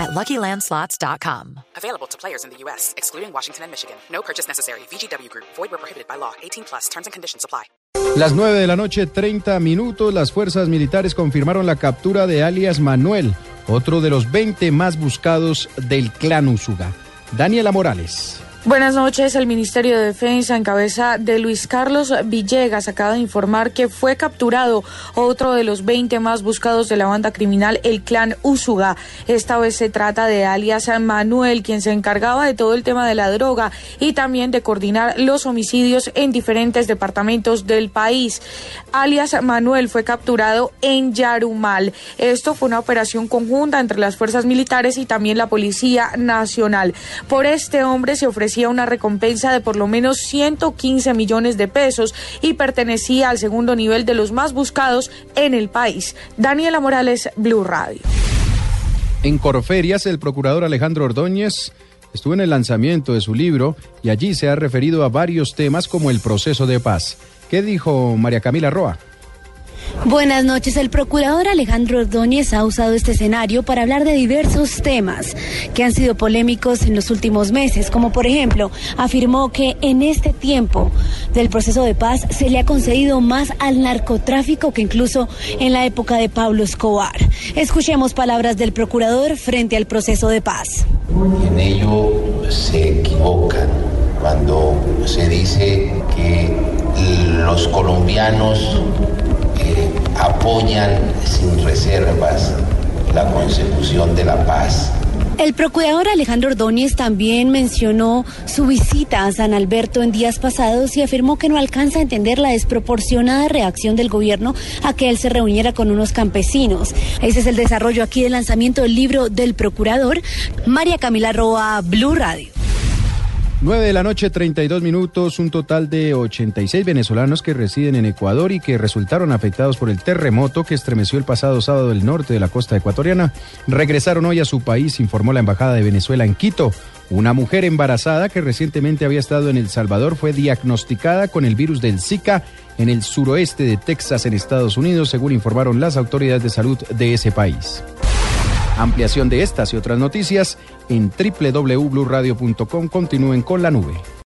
at LuckyLandSlots.com. Available to players in the U.S., excluding Washington and Michigan. No purchase necessary. VGW Group. Void where prohibited by law. 18 plus. Terms and conditions apply. Las 9 de la noche, 30 minutos, las fuerzas militares confirmaron la captura de alias Manuel, otro de los 20 más buscados del clan Usuga. Daniela Morales. Buenas noches. El Ministerio de Defensa, en cabeza de Luis Carlos Villegas, acaba de informar que fue capturado otro de los 20 más buscados de la banda criminal, el clan Usuga. Esta vez se trata de alias Manuel, quien se encargaba de todo el tema de la droga y también de coordinar los homicidios en diferentes departamentos del país. Alias Manuel fue capturado en Yarumal. Esto fue una operación conjunta entre las fuerzas militares y también la Policía Nacional. Por este hombre se ofreció una recompensa de por lo menos 115 millones de pesos y pertenecía al segundo nivel de los más buscados en el país. Daniela Morales, Blue Radio. En Corferias, el procurador Alejandro Ordóñez estuvo en el lanzamiento de su libro y allí se ha referido a varios temas como el proceso de paz. ¿Qué dijo María Camila Roa? Buenas noches. El procurador Alejandro Ordóñez ha usado este escenario para hablar de diversos temas que han sido polémicos en los últimos meses, como por ejemplo afirmó que en este tiempo del proceso de paz se le ha concedido más al narcotráfico que incluso en la época de Pablo Escobar. Escuchemos palabras del procurador frente al proceso de paz. En ello se equivocan cuando se dice que los colombianos apoyan sin reservas la consecución de la paz. El procurador Alejandro Ordóñez también mencionó su visita a San Alberto en días pasados y afirmó que no alcanza a entender la desproporcionada reacción del gobierno a que él se reuniera con unos campesinos. Ese es el desarrollo aquí del lanzamiento del libro del procurador. María Camila Roa, Blue Radio. 9 de la noche, 32 minutos, un total de 86 venezolanos que residen en Ecuador y que resultaron afectados por el terremoto que estremeció el pasado sábado el norte de la costa ecuatoriana, regresaron hoy a su país, informó la Embajada de Venezuela en Quito. Una mujer embarazada que recientemente había estado en El Salvador fue diagnosticada con el virus del Zika en el suroeste de Texas, en Estados Unidos, según informaron las autoridades de salud de ese país. Ampliación de estas y otras noticias en www.bluradio.com. Continúen con la nube.